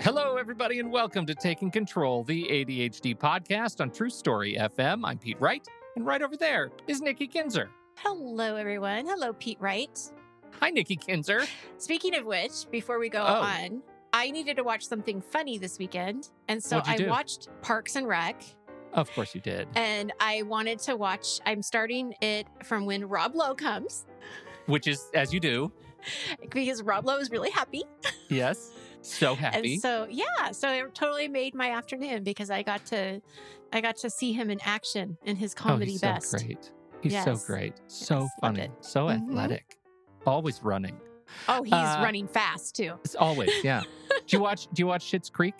Hello, everybody, and welcome to Taking Control, the ADHD podcast on True Story FM. I'm Pete Wright, and right over there is Nikki Kinzer. Hello, everyone. Hello, Pete Wright. Hi, Nikki Kinzer. Speaking of which, before we go Oh. on, I needed to watch something funny this weekend. And so I do? watched Parks and Rec. Of course, you did. And I wanted to watch, I'm starting it from when Rob Lowe comes Which is, as you do, because Rob Lowe is really happy. yes, so happy. And so, yeah, so it totally made my afternoon because I got to, I got to see him in action in his oh, comedy he's best. so great. He's so great. So Yes, funny. So Mhm. athletic. Always running. Oh, he's Uh, running fast too. It's always, yeah. do you watch? Do you watch Schitt's Creek?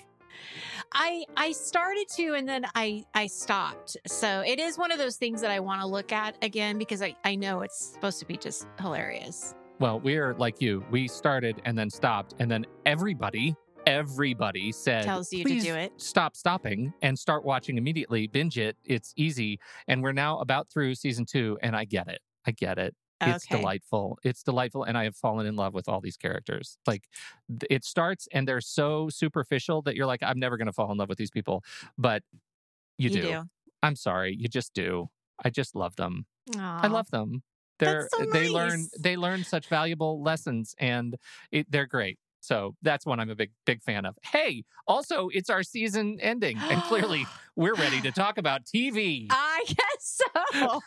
I I started to and then I I stopped. So it is one of those things that I want to look at again because I I know it's supposed to be just hilarious. Well, we're like you. We started and then stopped, and then everybody, everybody said, Tells you to do it." Stop stopping and start watching immediately. Binge it. It's easy. And we're now about through season two, and I get it. I get it. It's Okay. delightful. It's delightful, and I have fallen in love with all these characters. Like, it starts, and they're so superficial that you're like, I'm never going to fall in love with these people, but you, do. I'm sorry, you just do. I just love them. I love them. They're so they learn they learn such valuable lessons and it, they're great. So that's one I'm a big big fan of. Hey, also it's our season ending and clearly we're ready to talk about TV. I guess so.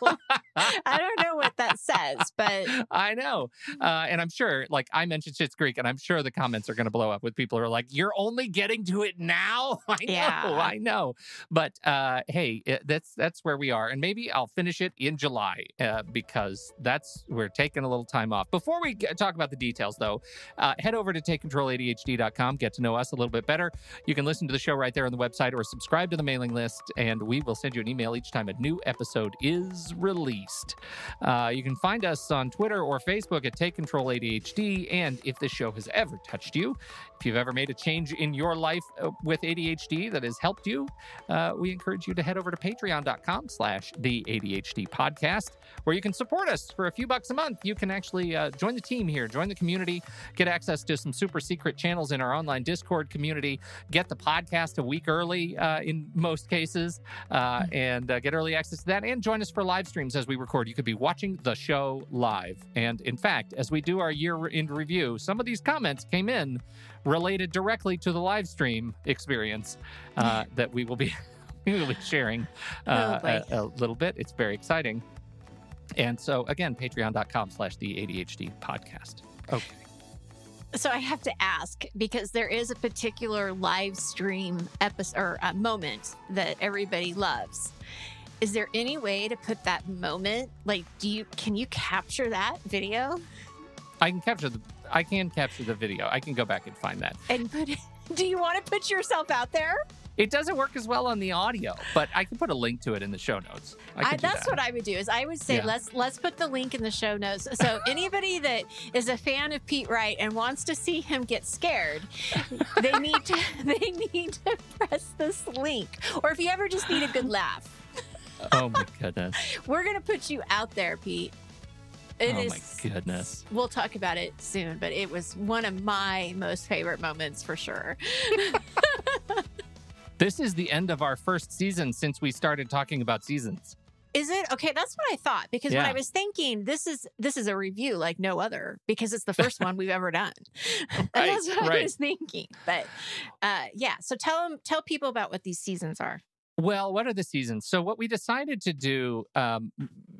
I don't know what that says, but I know. Uh, and I'm sure, like, I mentioned Schitt's Creek, and I'm sure the comments are going to blow up with people who are like, you're only getting to it now? I know, Yeah. I know. But uh, hey, it, that's that's where we are. And maybe I'll finish it in July uh, because that's, we're taking a little time off. Before we get, talk about the details, though, uh, head over to takecontroladhd.com, get to know us a little bit better. You can listen to the show right there on the website or subscribe to the mailing list, and we will send you an email each time a new episode is released. Uh, you can find us on Twitter or Facebook at Take Control ADHD. And if this show has ever touched you, if you've ever made a change in your life uh, with ADHD that has helped you, uh, we encourage you to head over to patreon.com slash the ADHD podcast, where you can support us for a few bucks a month. You can actually uh, join the team here, join the community, get access to some super secret channels in our online Discord community, get the podcast a week early uh, in most cases, uh, and uh, get early access to that, and join us for live streams as we record. You could be watching the show live. And in fact, as we do our year in review, some of these comments came in related directly to the live stream experience uh, that we will be we will be sharing uh, Oh, a, a little bit. It's very exciting. And so again, patreon.com slash the ADHD podcast. Okay. so I have to ask because there is a particular live stream episode or uh, moment that everybody loves. Is there any way to put that moment? Like, do you can you capture that video I can capture the I can capture the video. I can go back and find that. and put it? Do you want to put yourself out there? It doesn't work as well on the audio, but I can put a link to it in the show notes. I I, that's that. what I would do. Is I would say Yeah. let's let's put the link in the show notes. So anybody that is a fan of Pete Wright and wants to see him get scared, they need to they need to press this link. Or if you ever just need a good laugh, oh my goodness. we're gonna put you out there, Pete. It oh is- my goodness. We'll talk about it soon, but it was one of my most favorite moments for sure. This is the end of our first season since we started talking about seasons. Is it okay? That's what I thought because when Yeah. I was thinking this is this is a review like no other because it's the first one we've ever done. That's what I was thinking. But uh, yeah, so tell them tell people about what these seasons are. Well, what are the seasons? So, what we decided to do, um,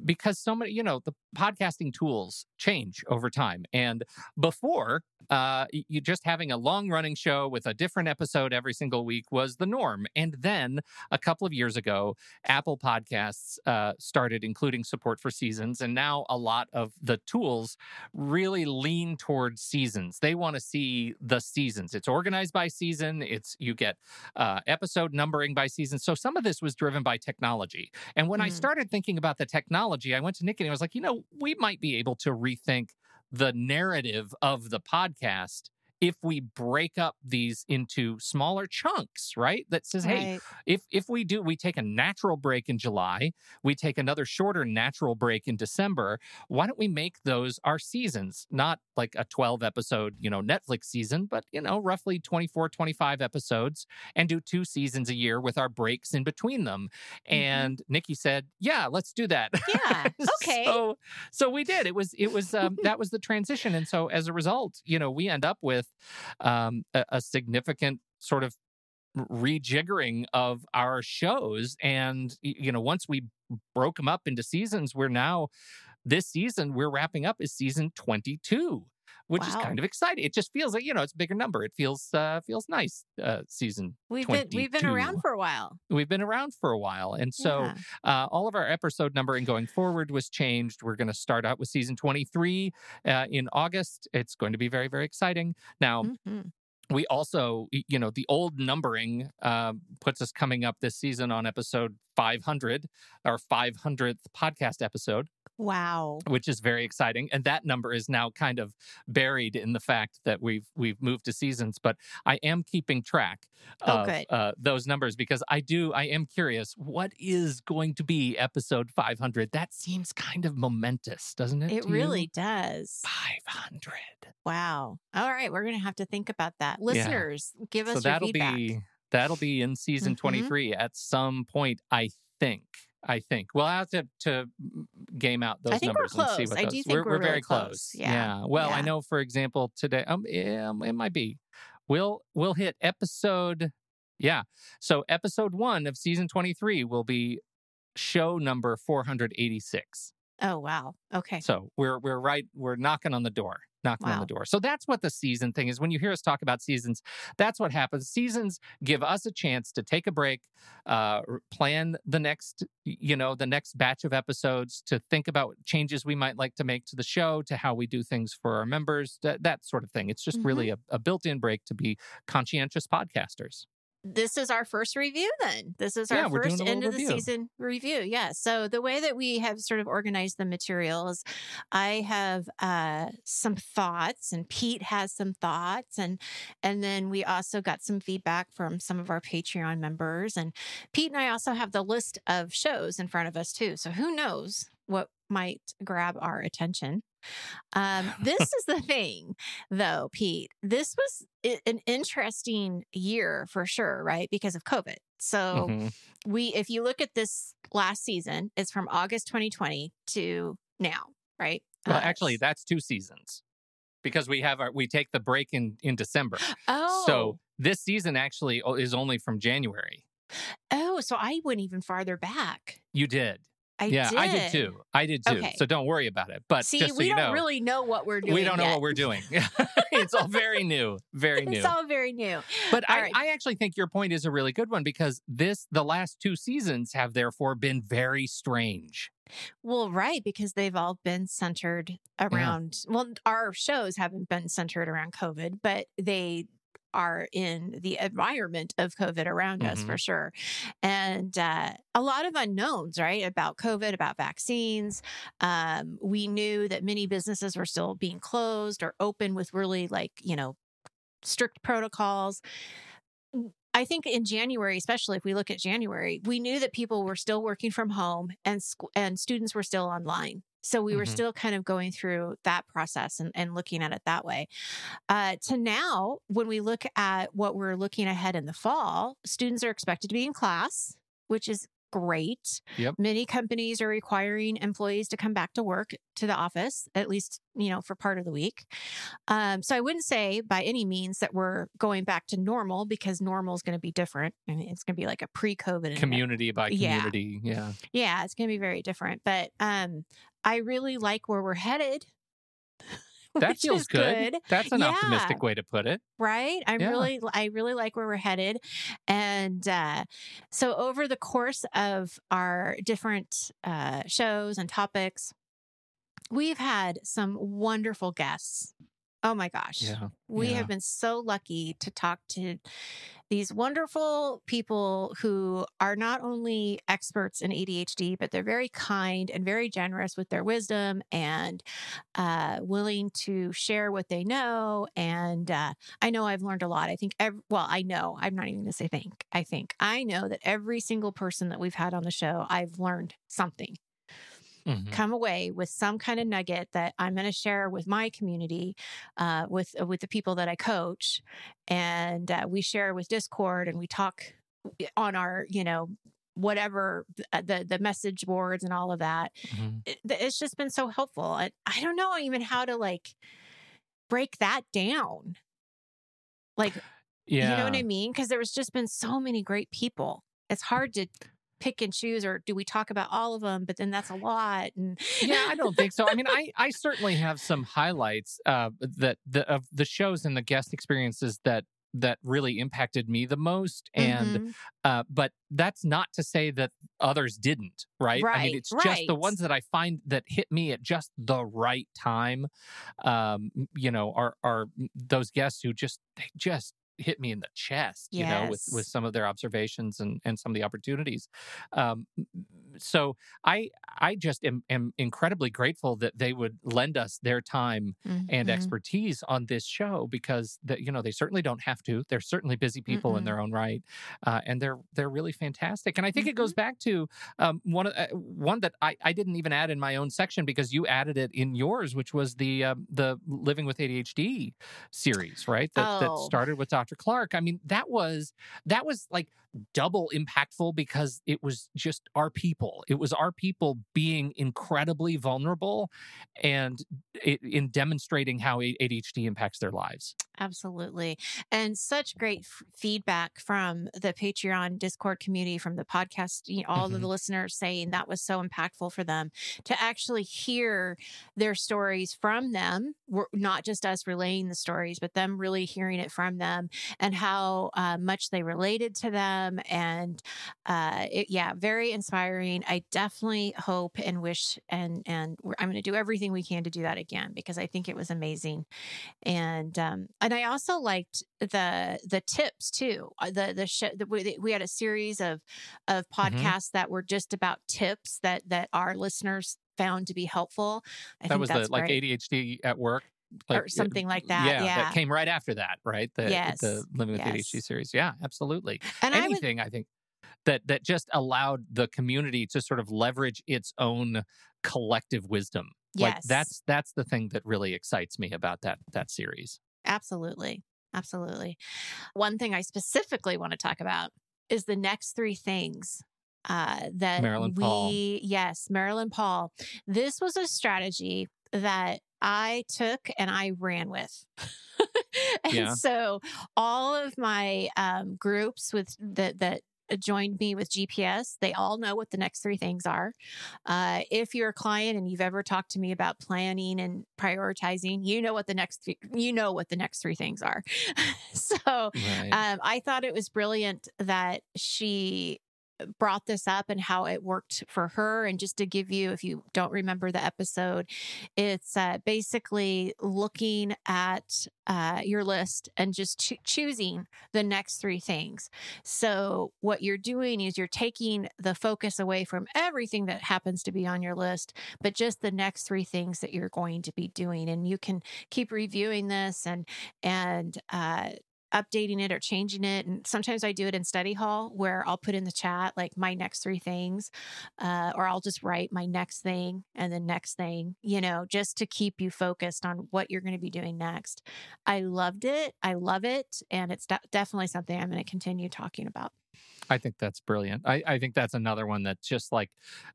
because so many, you know, the podcasting tools change over time. And before, uh, you just having a long running show with a different episode every single week was the norm. And then a couple of years ago, Apple Podcasts uh, started including support for seasons. And now a lot of the tools really lean towards seasons. They want to see the seasons. It's organized by season. It's you get uh, episode numbering by season. So some of this was driven by technology. And when I Mhm. started thinking about the technology, I went to Nick and I was like, you know, we might be able to rethink the narrative of the podcast if we break up these into smaller chunks, right? That says, hey, if if we do we take a natural break in July, we take another shorter natural break in December, why don't we make those our seasons? Not like a 12 episode, you know, Netflix season, but you know, roughly 24 25 episodes and do two seasons a year with our breaks in between them. Mhm. And Nikki said, "Yeah, let's do that." Yeah. Okay. so so we did. It was it was um, that was the transition, and so as a result, you know, we end up with um, a, a significant sort of rejiggering of our shows and you know once we broke them up into seasons we're now this season we're wrapping up is season 22 which wow. is kind of exciting. It just feels like you know it's a bigger number. It feels uh, feels nice. Uh, season we've 22. been we've been around for a while. We've been around for a while, and so yeah. uh, all of our episode numbering going forward was changed. We're going to start out with season twenty three uh, in August. It's going to be very very exciting. Now. Mm-hmm we also, you know, the old numbering uh, puts us coming up this season on episode 500, our 500th podcast episode, Wow. which is very exciting. And that number is now kind of buried in the fact that we've we've moved to seasons. But I am keeping track Oh, of uh, those numbers because I do. I am curious. What is going to be episode 500? That seems kind of momentous, doesn't it? It to you? really does. 500. Wow. All right, we're gonna have to think about that. Listeners, give us So that'll feedback. be that'll be in season Mhm. 23 at some point. I think. I think we'll have to to game out those I think we're numbers and see close. what I those. do think we're very really close. Yeah. yeah. Well, I know for example today. Um, yeah, it might be. We'll we'll hit episode. Yeah. So episode one of season 23 will be show number 486. Oh wow. Okay. So we're we're right. We're knocking on the door. Knocking on the door. So that's what the season thing is. When you hear us talk about seasons, that's what happens. Seasons give us a chance to take a break, uh, plan the next, you know, the next batch of episodes, to think about changes we might like to make to the show, to how we do things for our members, that, that sort of thing. It's just really a, a built-in break to be conscientious podcasters. This is our first review then. This is our we're first end of the review. season review. Yeah. So the way that we have sort of organized the materials, I have uh some thoughts and Pete has some thoughts and and then we also got some feedback from some of our Patreon members and Pete and I also have the list of shows in front of us too. So who knows what might grab our attention. Um, this is the thing, though, Pete. This was an interesting year for sure, right? Because of COVID. So Mhm. we, if you look at this last season, it's from August 2020 to now, right? Well, Uh, actually, that's two seasons because we have our we take the break in in December. oh, So this season actually is only from January. oh, so I went even farther back. You did. I yeah, did. I did too. I did too. Okay. So don't worry about it. But See, so we don't know, really know what we're doing. we don't know yet. what we're doing. it's all very new, very new. It's all very new. but I, right. I actually think your point is a really good one because this, the last two seasons, have therefore been very strange. Well, right, because they've all been centered around, well, our shows haven't been centered around COVID, but they are in the environment of COVID around us Mhm. for sure. And uh, a lot of unknowns, right, about COVID, about vaccines. Um, we knew that many businesses were still being closed or open with really like, you know, strict protocols. I think in January, especially if we look at January, we knew that people were still working from home and and students were still online. So we were Mhm. still kind of going through that process and, and looking at it that way. Uh, to now, when we look at what we're looking ahead in the fall, students are expected to be in class, which is great. Yep. Many companies are requiring employees to come back to work to the office, at least, you know, for part of the week. Um, so I wouldn't say by any means that we're going back to normal because normal is going to be different. I mean, it's going to be like a pre-COVID Community by Yeah. community. Yeah. yeah, it's going to be very different. But um, I really like where we're headed. That feels is good. That's an Yeah. optimistic way to put it. right? I'm Yeah. really, I really like where we're headed. And uh, so, over the course of our different uh, shows and topics, we've had some wonderful guests Oh my gosh. Yeah. We yeah. have been so lucky to talk to these wonderful people who are not only experts in ADHD, but they're very kind and very generous with their wisdom and uh, willing to share what they know. And uh, I know I've learned a lot. I think, ev- well, I know, I'm not even going to say think. I think I know that every single person that we've had on the show, I've learned something Mhm. come away with some kind of nugget that I'm going to share with my community, uh, with with the people that I coach, and uh, we share with Discord and we talk on our you know whatever uh, the the message boards and all of that. Mhm. It, it's just been so helpful. I, I don't know even how to like break that down. Like Yeah. you know what I mean? Because there was just been so many great people. It's hard to pick and choose, or do we talk about all of them? But then that's a lot. And yeah, I don't think so. I mean, I, I certainly have some highlights uh, that the of the shows and the guest experiences that that really impacted me the most. And Mhm. uh, but that's not to say that others didn't, right? I Right, mean, it's just the ones that I find that hit me at just the right time. Um, you know, are are those guests who just they just hit me in the chest, you know, with with some of their observations and and some of the opportunities. Um, so I I just am, am incredibly grateful that they would lend us their time and Mhm. expertise on this show because that you know they certainly don't have to. They're certainly busy people in Mm-mm. their own right, uh, and they're they're really fantastic. And I think it goes Mm-hmm. back to um, one uh, one that I, I didn't even add in my own section because you added it in yours, which was the um, the Living with ADHD series, right? That that Oh. started with Dr. Clark. I mean, that was that was like double impactful because it was just our people. It was our people being incredibly vulnerable and it, in demonstrating how ADHD impacts their lives. Absolutely. And such great f- feedback from the Patreon Discord community, from the podcast, you know, all of Mhm. the listeners saying that was so impactful for them to actually hear their stories from them, We're, not just us relaying the stories, but them really hearing it from them and how uh, much they related to them. And uh, it, yeah, very inspiring. I definitely hope and wish and, and we're, I'm going to do everything we can to do that again because I think it was amazing and um and i also liked the the tips too Uh, the the show the, we, we had a series of of Mm-hmm. podcasts that were just about tips that that our listeners found to be helpful i that was the like. ADHD at work. Or Like, uh, something like that, Yeah, yeah. that came right after that, right? The, Yes, the Living with ADHD series. Yeah, absolutely. and i would anything I, think that that just allowed the community to sort of leverage its own collective wisdom. Yes. Like that's that's the thing that really excites me about that that series. absolutely absolutely one thing i specifically want to talk about is the next three things uh, that Marilyn we Paul. yes marilyn paul this was a strategy that i took and i ran with and Yeah. so all of my um, groups with that that joined me with gps they all know what the next three things are uh, if you're a client and you've ever talked to me about planning and prioritizing you know what the next three, you know what the next three things are so Right. um, I thought it was brilliant that she brought this up and how it worked for her. And just to give you, if you don't remember the episode, it's uh, basically looking at uh, your list and just choo- choosing the next three things. So, what you're doing is you're taking the focus away from everything that happens to be on your list, but just the next three things that you're going to be doing. And you can keep reviewing this and, and, uh, updating it or changing it. And sometimes I do it in study hall where I'll put in the chat like my next three things, uh, or I'll just write my next thing and the next thing, you know, just to keep you focused on what you're going to be doing next. I loved it. I love it. And it's de- definitely something I'm going to continue talking about. I think that's brilliant. I, I think that's another one that just like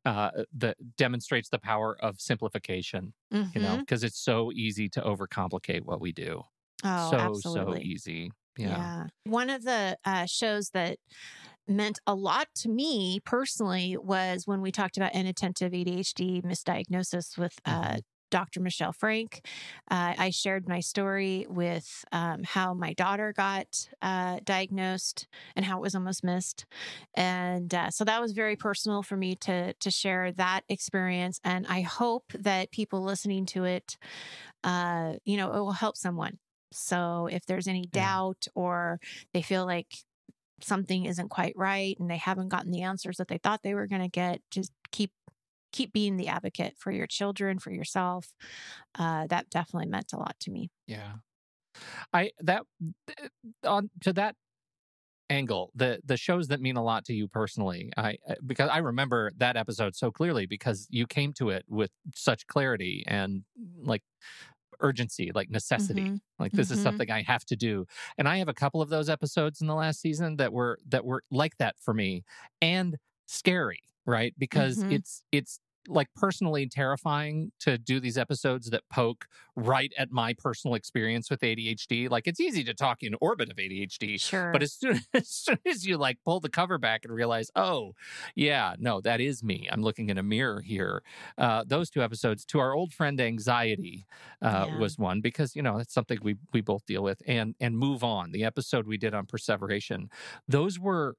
uh, that demonstrates the power of simplification. You know, because it's so easy to overcomplicate what we do. oh, so absolutely. so easy. Yeah. One of the uh, shows that meant a lot to me personally was when we talked about inattentive ADHD misdiagnosis with uh, Mhm. Dr. Michelle Frank. Uh, I shared my story with um, how my daughter got uh, diagnosed and how it was almost missed, and uh, so that was very personal for me to to share that experience. And I hope that people listening to it uh, you know, it will help someone. So if there's any doubt or they feel like something isn't quite right and they haven't gotten the answers that they thought they were going to get, just keep keep being the advocate for your children, for yourself. Uh, that definitely meant a lot to me. Yeah. I that on to that angle the the shows that mean a lot to you personally i I- because i remember that episode so clearly because you came to it with such clarity and like urgency like necessity Mhm. like this is Mhm. something i have to do and i have a couple of those episodes in the last season that were that were like that for me and scary right because Mhm. it's it's like personally terrifying to do these episodes that poke right at my personal experience with ADHD. Like it's easy to talk in orbit of ADHD, Sure. but as soon as soon as you like pull the cover back and realize, oh, yeah, no, that is me. I'm looking in a mirror here. Uh, those two episodes to our old friend anxiety uh, Yeah. was one because you know that's something we we both deal with and and move on. The episode we did on perseveration, those were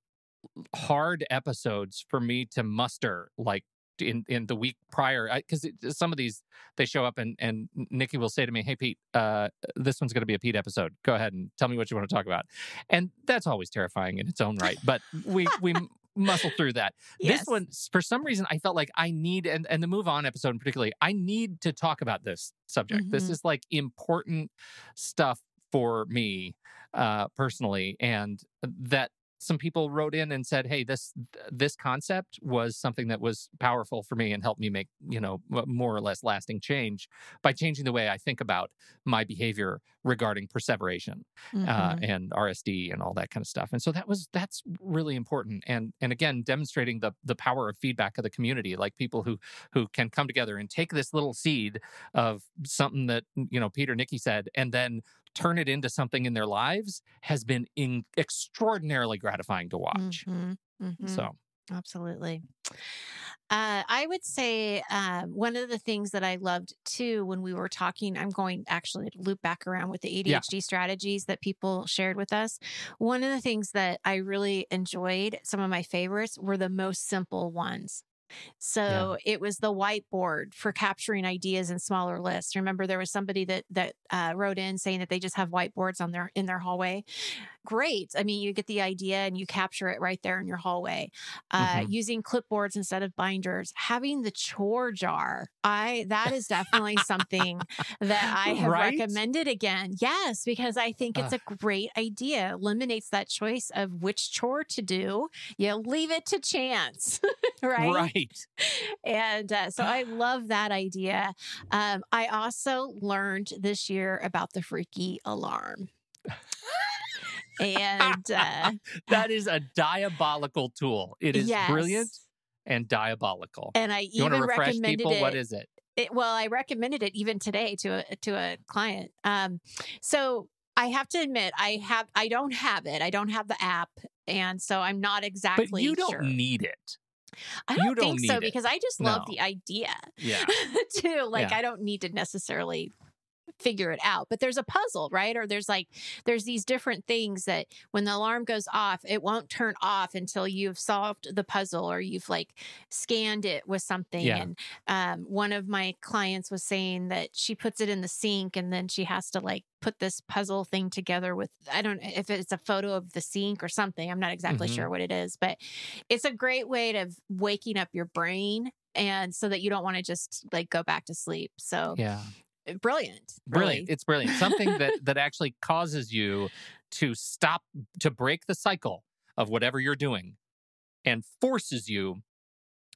hard episodes for me to muster like in in the week prior because some of these they show up and and Nikki will say to me, "Hey Pete, uh, this one's going to be a Pete episode. Go ahead and tell me what you want to talk about." And that's always terrifying in its own right, but we we muscle through that. Yes. This one, for some reason, I felt like I need and and the move on episode in particularly, I need to talk about this subject. This Mhm. is like important stuff for me uh personally and that some people wrote in and said hey this this concept was something that was powerful for me and helped me make you know more or less lasting change by changing the way i think about my behavior regarding perseveration uh, Mhm. and rsd and all that kind of stuff and so that was that's really important and and again demonstrating the the power of feedback of the community like people who who can come together and take this little seed of something that you know peter nikki said and then turn it into something in their lives has been in extraordinarily gratifying to watch Mhm. Mhm. so Absolutely. Uh, I would say um, one of the things that I loved too when we were talking, I'm going actually to loop back around with the ADHD strategies that people shared with us. One of the things that I really enjoyed, some of my favorites, were the most simple ones. So it was the whiteboard for capturing ideas in smaller lists. Remember, there was somebody that that uh, wrote in saying that they just have whiteboards on their in their hallway. Great. I mean, you get the idea and you capture it right there in your hallway. Uh, Mhm. Using clipboards instead of binders, having the chore jar. I that is definitely something that I have Right? recommended again. Yes, because I think it's a great idea. Eliminates that choice of which chore to do. You leave it to chance, right? right And uh, so I love that idea. Um, I also learned this year about the freaky alarm. And uh, that is a diabolical tool it is brilliant and diabolical And I you want to even refresh recommended people it. what is it it, well, I recommended it even today to a to a client. Um, so I have to admit, I have I don't have it. I don't have the app, and so I'm not exactly. but you don't sure. need it I don't don't think so it. because I just love No. the idea yeah too. Like Yeah. I don't need to necessarily figure it out but there's a puzzle right or there's like there's these different things that when the alarm goes off it won't turn off until you've solved the puzzle or you've like scanned it with something Yeah. and um, one of my clients was saying that she puts it in the sink and then she has to like put this puzzle thing together with i don't know if it's a photo of the sink or something i'm not exactly Mhm. sure what it is but it's a great way of waking up your brain and so that you don't want to just like go back to sleep so yeah brilliant brilliant really. it's brilliant something that that actually causes you to stop to break the cycle of whatever you're doing and forces you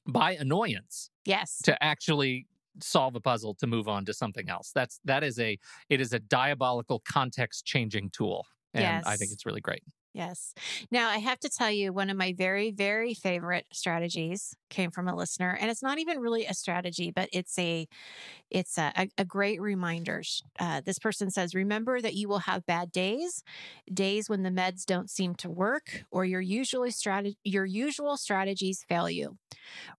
by annoyance yes. to actually solve a puzzle to move on to something else. That's that is a it is a diabolical context changing tool and i think it's really great Yes. Now, I have to tell you, one of my very, very favorite strategies came from a listener, and it's not even really a strategy, but it's a, it's a, a, great reminder. Uh, this person says, "Remember that you will have bad days, days when the meds don't seem to work, or your usually strat- your usual strategies fail you.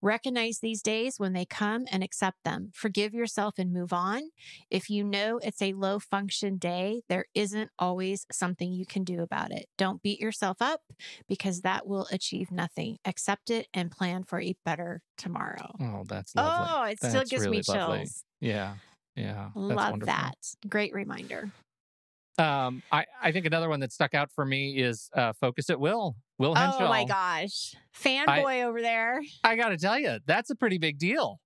Recognize these days when they come and accept them. Forgive yourself and move on. If you know it's a low function day, there isn't always something you can do about it. Don't beat yourself up because that will achieve nothing. Accept it and plan for a better tomorrow. oh that's lovely Oh, it still gives really me lovely. chills. yeah Yeah. that's Love wonderful. that. Great reminder. Um, I, I think another one that stuck out for me is uh, Focus at Will. Will Henshall. Oh my gosh. Fanboy over there. I got to tell you, that's a pretty big deal.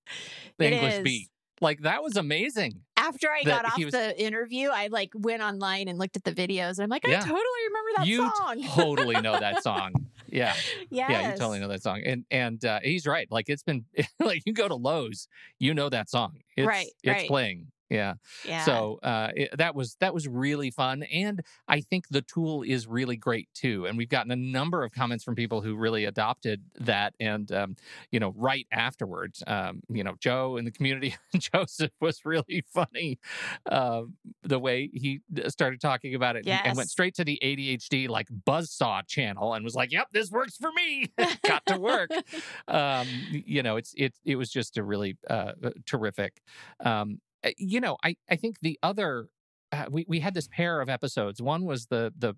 The It English is. beat. Like, that was amazing. After I got off was- the interview, I like went online and looked at the videos. And I'm like, I Yeah. totally remember that you song. You totally know that song. Yeah. yes. Yeah, you totally know that song. And and uh, he's right. Like it's been like you go to Lowe's, you know that song. It's, Right, It's right. playing. Yeah. Yeah. So uh, it, that was that was really fun, and I think the tool is really great too. And we've gotten a number of comments from people who really adopted that, and um, you know, right afterwards, um, you know, Joe in the community, Joseph was really funny. Uh, the way he started talking about it, and- and went straight to the ADHD like buzzsaw channel, and was like, "Yep, this works for me." Got to work um, you know, it's it it was just a really uh, uh, terrific. Um, you know, I I think the other uh, we we had this pair of episodes. One was the the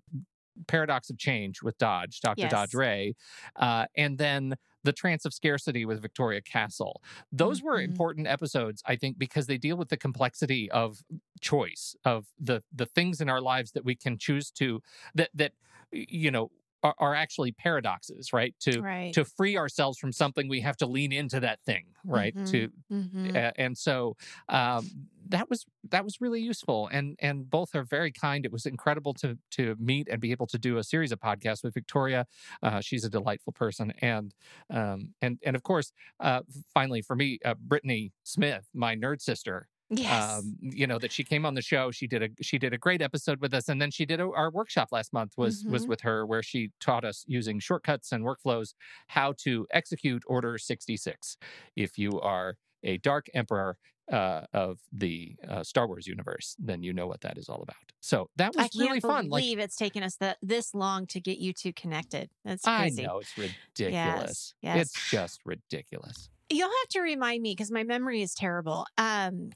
paradox of change with Dodge, Dr. Dodge Rea, uh, and then the trance of scarcity with Victoria Castle. Those were Mhm. important episodes, I think, because they deal with the complexity of choice, of the the things in our lives that we can choose to that that you know are, are actually paradoxes, right? To right. to free ourselves from something, we have to lean into that thing, right? To Mhm. a- and so um, that was that was really useful, and and both are very kind. It was incredible to to meet and be able to do a series of podcasts with Victoria. Uh, she's a delightful person, and um, and and of course, uh, finally for me, uh, Brittany Smith, my nerd sister, Yes. um, you know that she came on the show she did a she did a great episode with us and then she did a, our workshop last month was was Mhm. with her where she taught us using shortcuts and workflows how to execute order 66 if you are a dark emperor uh, of the uh, Star Wars universe, then you know what that is all about. So that was I can't really fun. Like believe it's taken us that this long to get you two connected. That's I crazy. know it's ridiculous. yes. It's just ridiculous. You'll have to remind me because my memory is terrible. Um,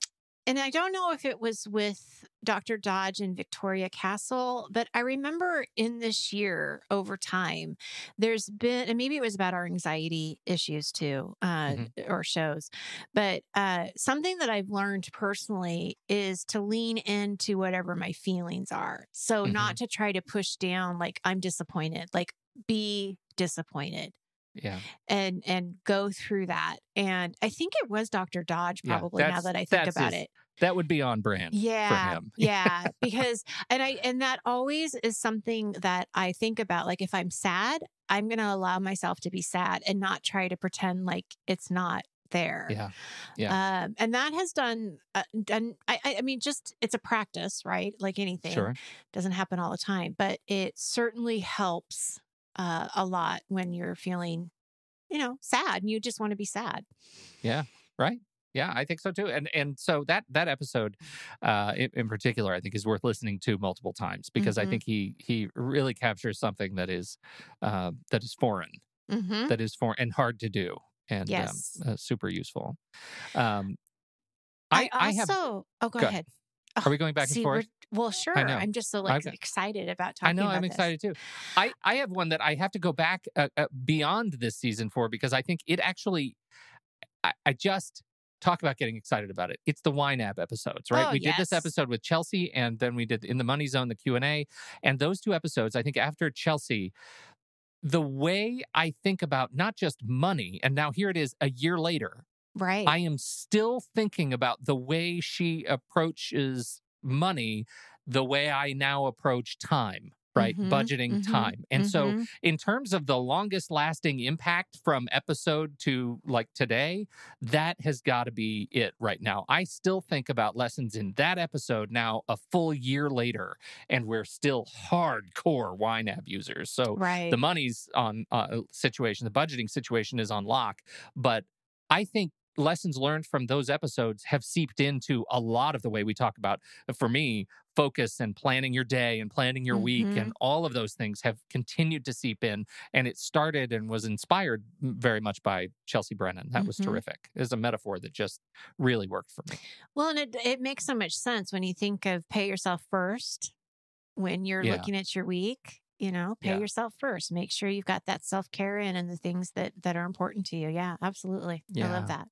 and I don't know if it was with Dr. Dodge and Victoria Castle, but I remember in this year over time, there's been, and maybe it was about our anxiety issues too, uh, or shows, but uh, something that I've learned personally is to lean into whatever my feelings are. So not to try to push down, like, I'm disappointed, like, be disappointed Yeah. and and go through that. And I think it was Dr. Dodge Yeah, probably now that I think about his it. That would be on brand Yeah. for him. yeah, because and I and that always is something that I think about like if I'm sad, I'm going to allow myself to be sad and not try to pretend like it's not there. Yeah. Yeah um, and that has done uh, done I I I mean just it's a practice, right? Like anything Sure. doesn't happen all the time, but it certainly helps uh, a lot when you're feeling, you know, sad and you just want to be sad. Yeah. Right. Yeah, I think so too. And and so that that episode, uh, in, in particular, I think is worth listening to multiple times because I Mhm. think he he really captures something that is uh, that is foreign, Mm-hmm. that is foreign and hard to do, and Yes. um, uh, super useful. Um, I, I, I have. also. oh, go, go ahead. Are we going back See, and forth? Well, sure. I'm just so like I've excited about talking. I know I'm this. excited too. I I have one that I have to go back uh, uh, beyond this season for because I think it actually. I, I just talk about getting excited about it. It's the YNAB episodes, right? Oh, we did this episode with Chelsea, and then we did in the Money Zone the Q and A, and those two episodes. I think after Chelsea. The way I think about not just money, and now here it is a year later, Right. I am still thinking about the way she approaches money, the way I now approach time, right? Mhm, Budgeting mhm, time. And so, Mhm. in terms of the longest lasting impact from episode to like today, that has got to be it right now. I still think about lessons in that episode now a full year later, and we're still hardcore YNAB users. So, right. the money's on uh, situation, the budgeting situation is on lock. But I think lessons learned from those episodes have seeped into a lot of the way we talk about, uh, for me, focus and planning your day and planning your week Mhm. and all of those things have continued to seep in. And it started and was inspired very much by Chelsea Brennan. That was Mhm. terrific. It was a metaphor that just really worked for me. well, and it it makes so much sense when you think of pay yourself first when you're Yeah. looking at your week. You know, pay Yeah. yourself first. Make sure you've got that self care in and the things that that are important to you. Yeah, absolutely. I love that.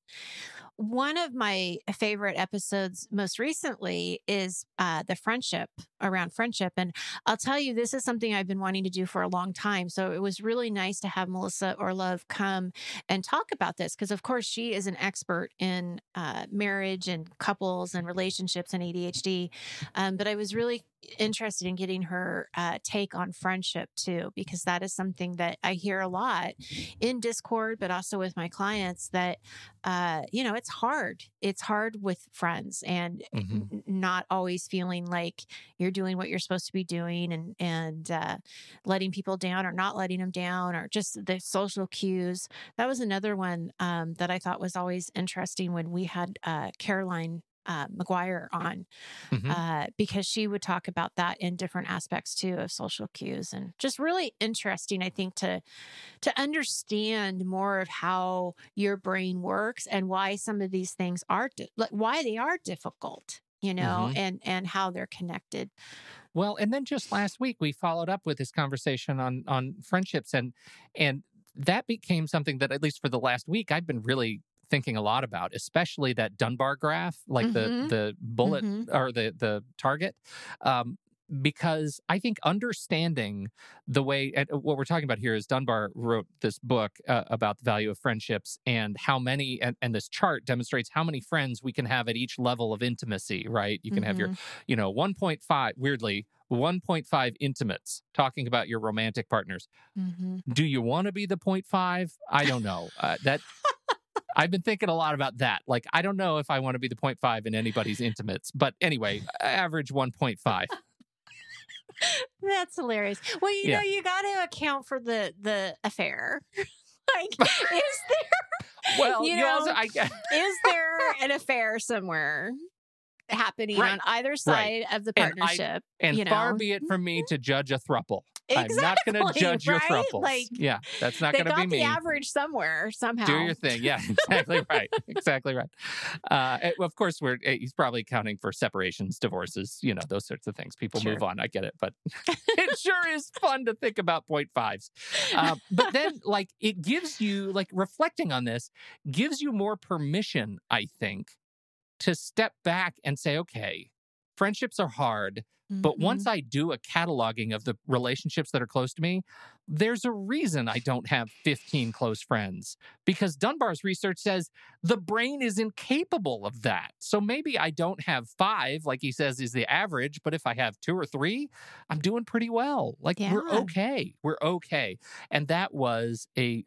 One of my favorite episodes most recently is uh, the friendship around friendship. And I'll tell you, this is something I've been wanting to do for a long time. So it was really nice to have Melissa Orlov come and talk about this because, of course, she is an expert in uh, marriage and couples and relationships and ADHD. Um, but I was really interested in getting her uh, take on friendship too, because that is something that I hear a lot in Discord, but also with my clients that, uh, you know, it's hard. It's hard with friends and Mhm. not always feeling like you're doing what you're supposed to be doing and, and uh, letting people down or not letting them down or just the social cues. That was another one um, that I thought was always interesting when we had uh, Caroline uh, Maguire on Mhm. uh, because she would talk about that in different aspects too of social cues and just really interesting i think to to understand more of how your brain works and why some of these things are di- like why they are difficult you know Mhm. and and how they're connected Well, and then just last week we followed up with this conversation on on friendships and and that became something that at least for the last week I've been really thinking a lot about, especially that Dunbar graph, like Mhm. the the bullet Mhm. or the the target. Um because I think understanding the way, and what we're talking about here is Dunbar wrote this book uh, about the value of friendships and how many, and, and this chart demonstrates how many friends we can have at each level of intimacy, right? You can have your Mhm. you know 1.5 weirdly 1.5 intimates talking about your romantic partners Mhm. do you want to be the 0.5 i don't know uh, that i've been thinking a lot about that like i don't know if i want to be the 0.5 in anybody's intimates but anyway average 1.5 that's hilarious well you Yeah. know you got to account for the the affair like is there well You you, also know, i is there an affair somewhere happening Right. on either side of the And I- partnership and far know? be it from me mm-hmm. to judge a thruple i'm not going to Exactly, judge your right? Like, yeah that's not going to be me. They got the average somewhere somehow Do your thing. Yeah, exactly right. Exactly right. Uh, of course, we're eh, he's probably counting for separations, divorces, you know, those sorts of things. People move on. I get it, but it sure is fun to think about point fives. Uh, but then, like, it gives you like reflecting on this gives you more permission, I think, to step back and say, okay, friendships are hard. But Mhm. once I do a cataloging of the relationships that are close to me, there's a reason I don't have 15 close friends because Dunbar's research says the brain is incapable of that. So maybe I don't have five, like he says is the average, but if I have two or three, I'm doing pretty well. Like we're okay. We're okay. And that was a,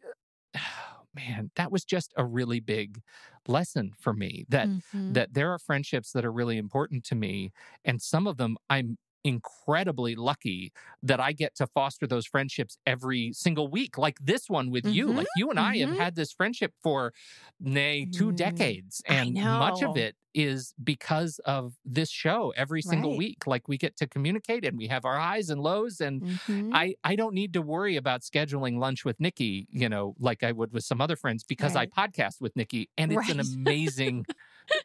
man, that was just a really big lesson for me that Mhm. that there are friendships that are really important to me and some of them i'm incredibly lucky that i get to foster those friendships every single week like this one with you Mhm, like you and i have mhm. had this friendship for nay two Mm, decades and much of it is because of this show every single Right. week like we get to communicate and we have our highs and lows and Mhm. I, I don't need to worry about scheduling lunch with Nikki, you know, like I would with some other friends because Right. I podcast with Nikki and it's an amazing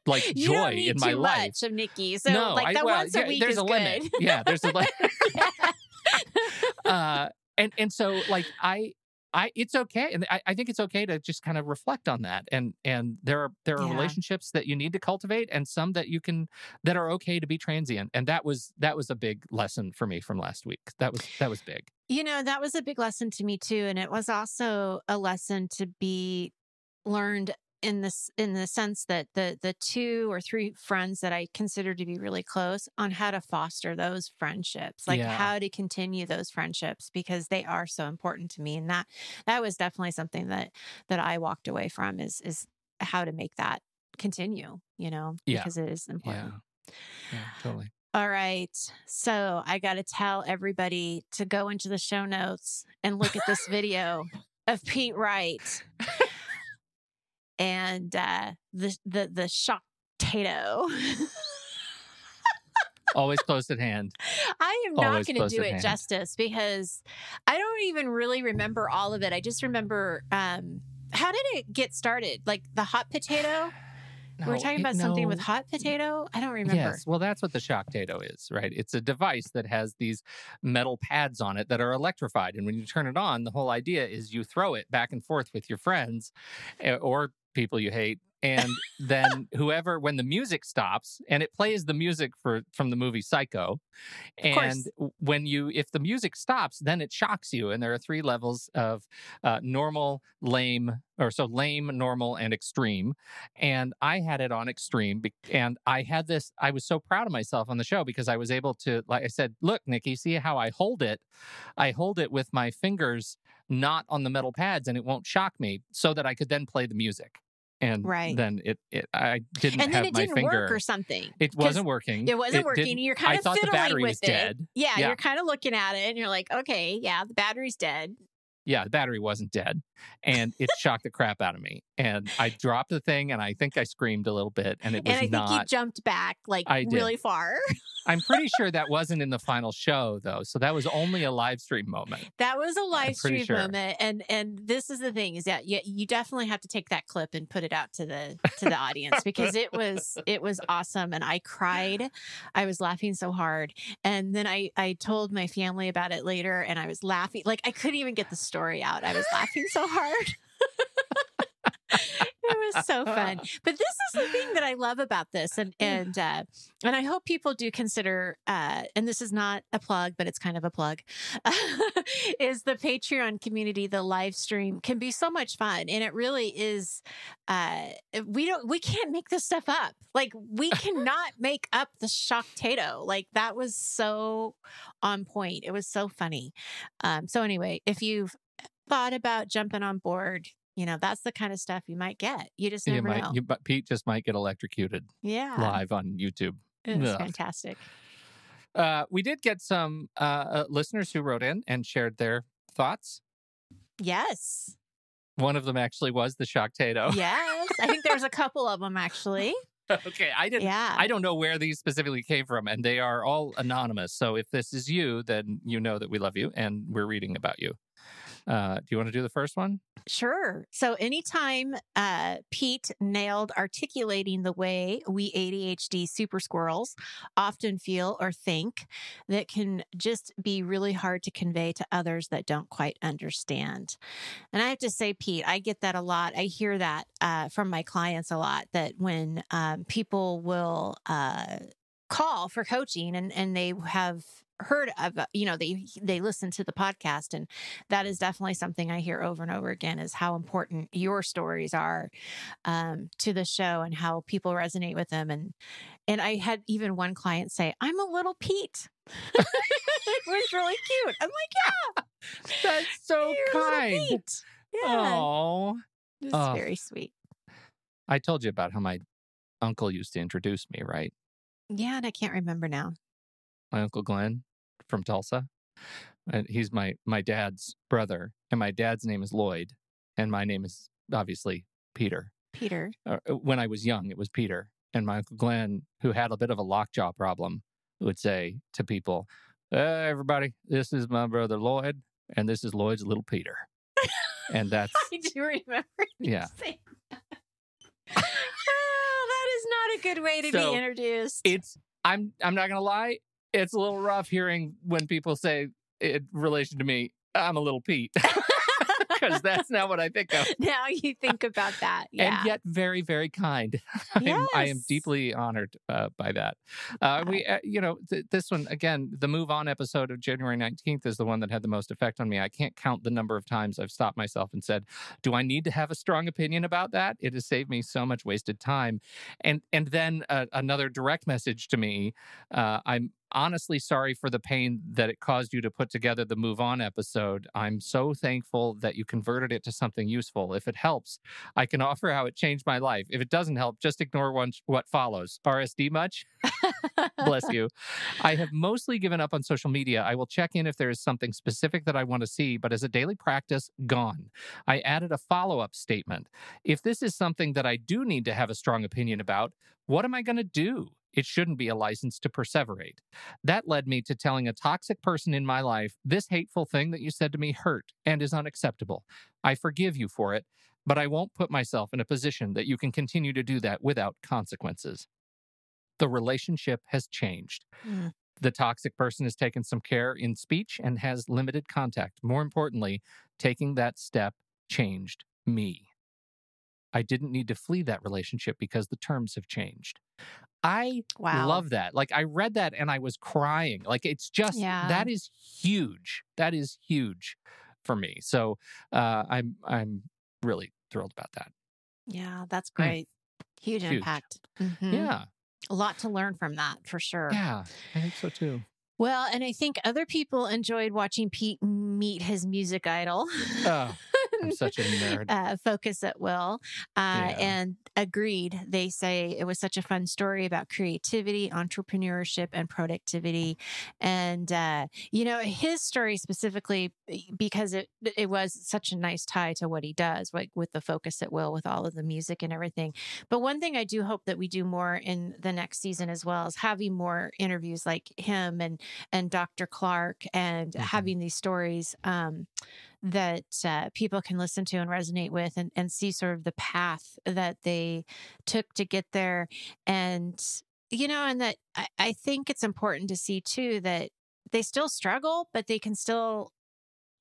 like joy in my too life. much of Nikki. So no, like I, that well, once a yeah, week there's is a limit. good. Yeah, there's a limit. uh, and and so like I I, it's okay, and I, I think it's okay to just kind of reflect on that. And and there are there are Yeah. relationships that you need to cultivate, and some that you can that are okay to be transient. And that was that was a big lesson for me from last week. That was that was big. You know, that was a big lesson to me too. And it was also a lesson to be learned in this in the sense that the the two or three friends that I consider to be really close on how to foster those friendships, like Yeah. how to continue those friendships because they are so important to me. And that that was definitely something that that I walked away from is is how to make that continue, you know, Yeah. because it is important. Yeah, yeah, totally. All right. So I got to tell everybody to go into the show notes and look at this video of Pete Wright and uh, the the the shock tato. Always close at hand. I am not going to do it hand. justice because I don't even really remember all of it. I just remember um, how did it get started? Like the hot potato? we We're No, talking it- about something with hot potato? I don't remember. Yes, well, that's what the Shocktato is, right? It's a device that has these metal pads on it that are electrified, and when you turn it on, the whole idea is you throw it back and forth with your friends eh, or people you hate, and then whoever when the music stops and it plays the music for from the movie Psycho, and when you if the music stops, then it shocks you, and there are three levels of uh, normal, lame, or so lame, normal, and extreme. And I had it on extreme, and I had this. I was so proud of myself on the show because I was able to, like I said, look, Nikki, see how I hold it. I hold it with my fingers not on the metal pads, and it won't shock me, so that I could then play the music. And Right. then it, it I didn't and have then it my didn't finger. work or something. It wasn't working. It wasn't working. You're kind I of thought the fiddling battery with was it. dead. Yeah, Yeah. you're kind of looking at it and you're like, okay, yeah, the battery's dead. yeah, the battery wasn't dead. And it shocked the crap out of me. And I dropped the thing and I think I screamed a little bit and it was And I think you jumped back like really far. I'm pretty sure that wasn't in the final show though. So that was only a live stream moment. That was a live stream sure. moment, and and this is the thing is that you, you definitely have to take that clip and put it out to the to the audience because it was it was awesome, and I cried, I was laughing so hard, and then I I told my family about it later, and I was laughing like I couldn't even get the story out. I was laughing so hard. it was so fun. But this is the thing that I love about this, and and uh, and I hope people do consider. Uh, and this is not a plug, but it's kind of a plug. is the Patreon community, the live stream can be so much fun, and it really is. Uh, we don't, we can't make this stuff up. Like we cannot make up the shock tato. Like that was so on point. It was so funny. Um, so anyway, if you've thought about jumping on board. You know, that's the kind of stuff you might get. You just You never might, know. you, but Pete just might get electrocuted yeah. live on YouTube. It was Ugh. fantastic. Uh, we did get some uh, uh, listeners who wrote in and shared their thoughts. Yes. One of them actually was the Shocktato. Yes. I think there's a couple of them actually. okay, I didn't. Yeah. I don't know where these specifically came from, and they are all anonymous. So if this is you, then you know that we love you and we're reading about you. Uh, do you want to do the first one? Sure. So anytime uh, Pete nailed articulating the way we ADHD super squirrels often feel or think that can just be really hard to convey to others that don't quite understand. And I have to say, Pete, I get that a lot. I hear that uh, from my clients a lot that when um, people will uh, call for coaching and, and they have heard of uh, you know they they listen to the podcast and that is definitely something I hear over and over again is how important your stories are um, to the show and how people resonate with them. And and I had even one client say, "I'm a little Pete." it was really cute. I'm like, yeah That's so "Yeah, you're kind. Pete." Yeah, Oh, it was Oh. very sweet. I told you about how my uncle used to introduce me, right? Yeah, and I can't remember now. My uncle Glenn from Tulsa. And he's my my dad's brother, and my dad's name is Lloyd, and my name is obviously Peter. Peter. uh, when I was young, it was Peter. And my Uncle Glenn, who had a bit of a lockjaw problem, would say to people, "Hey, everybody, this is my brother Lloyd, and this is Lloyd's little Peter. and that's, I do remember. Yeah. saying that. oh, that is not a good way to So, be introduced. it's, I'm, I'm not going to lie, it's a little rough hearing when people say in relation to me, I'm a little Pete. Because that's not what I think of. now you think about that. Yeah. and yet very very kind I'm, i am deeply honored uh, by that uh, we uh, you know th- this one again the move on episode of january 19th is the one that had the most effect on me i can't count the number of times i've stopped myself and said do i need to have a strong opinion about that it has saved me so much wasted time and and then uh, another direct message to me uh, i'm honestly sorry for the pain that it caused you to put together the move on episode i'm so thankful that you converted it to something useful if it helps I can offer how it changed my life. If it doesn't help, just ignore one, what follows. RSD much? Bless you. I have mostly given up on social media. I will check in if there is something specific that I want to see, but as a daily practice, gone. I added a follow up statement. If this is something that I do need to have a strong opinion about, what am I going to do? It shouldn't be a license to perseverate. That led me to telling a toxic person in my life, this hateful thing that you said to me hurt and is unacceptable. I forgive you for it, but I won't put myself in a position that you can continue to do that without consequences. The relationship has changed. Mm. The toxic person has taken some care in speech and has limited contact. More importantly, taking that step changed me. I didn't need to flee that relationship because the terms have changed. I Wow. love that. Like I read that and I was crying. Like it's just Yeah. that is huge. That is huge for me. So uh, I'm I'm really thrilled about that. Yeah, that's Hmm. great. Huge, Huge. impact. Mhm. Yeah, A lot to learn from that for sure. yeah, I think so too. Well, and I think other people enjoyed watching Pete meet his music idol. Oh, I'm such a nerd. uh, focus at will uh, Yeah. and agreed they say it was such a fun story about creativity entrepreneurship and productivity and uh, you know his story specifically because it it was such a nice tie to what he does like with the focus at will with all of the music and everything but one thing i do hope that we do more in the next season as well is having more interviews like him and and dr clark and Mhm. having these stories um, that uh, people can listen to and resonate with and, and see sort of the path that they took to get there. And you know and that I, I think it's important to see too that they still struggle but they can still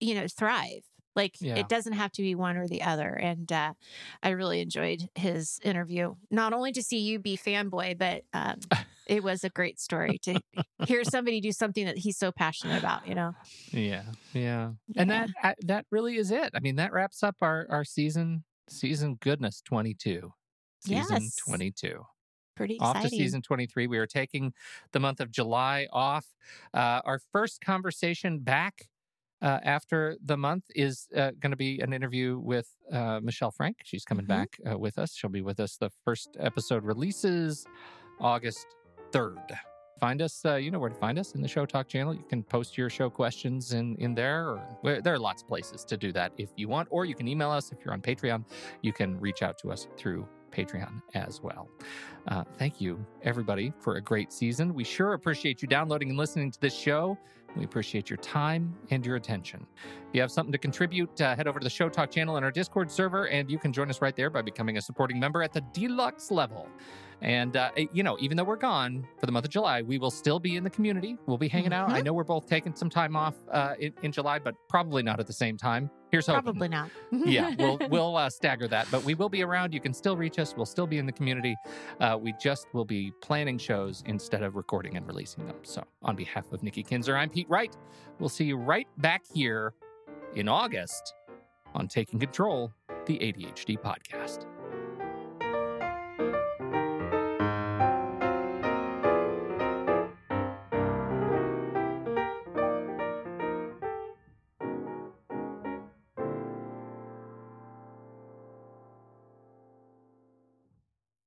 you know thrive. Like Yeah. it doesn't have to be one or the other. And uh, i really enjoyed his interview. Not only to see you be fanboy but um, it was a great story to hear somebody do something that he's so passionate about you know Yeah, yeah, and Yeah. that uh, that really is it. I mean, that wraps up our our season season goodness twenty two. Season Yes. twenty two. pretty Off to season 23. We are taking the month of July off. Uh, our first conversation back uh, after the month is uh, going to be an interview with uh, Michelle Frank. She's coming Mhm. back uh, with us. She'll be with us. The first episode releases August 3rd. Find us, uh, you know where to find us in the Show Talk channel. You can post your show questions in, in there, or where, there are lots of places to do that if you want, or you can email us if you're on Patreon. You can reach out to us through Patreon as well. Uh, thank you, everybody, for a great season. We sure appreciate you downloading and listening to this show. We appreciate your time and your attention. If you have something to contribute, uh, head over to the Show Talk channel in our Discord server, and you can join us right there by becoming a supporting member at the deluxe level. And, uh, you know, even though we're gone for the month of July, we will still be in the community. We'll be hanging out. I Mhm. know we're both taking some time off uh, in, in July, but probably not at the same time. Here's hoping Probably not. yeah, we'll we'll uh, stagger that, but we will be around. You can still reach us. We'll still be in the community. Uh, we just will be planning shows instead of recording and releasing them. So, on behalf of Nikki Kinzer, I'm Pete Wright. We'll see you right back here in August on Taking Control, the ADHD podcast.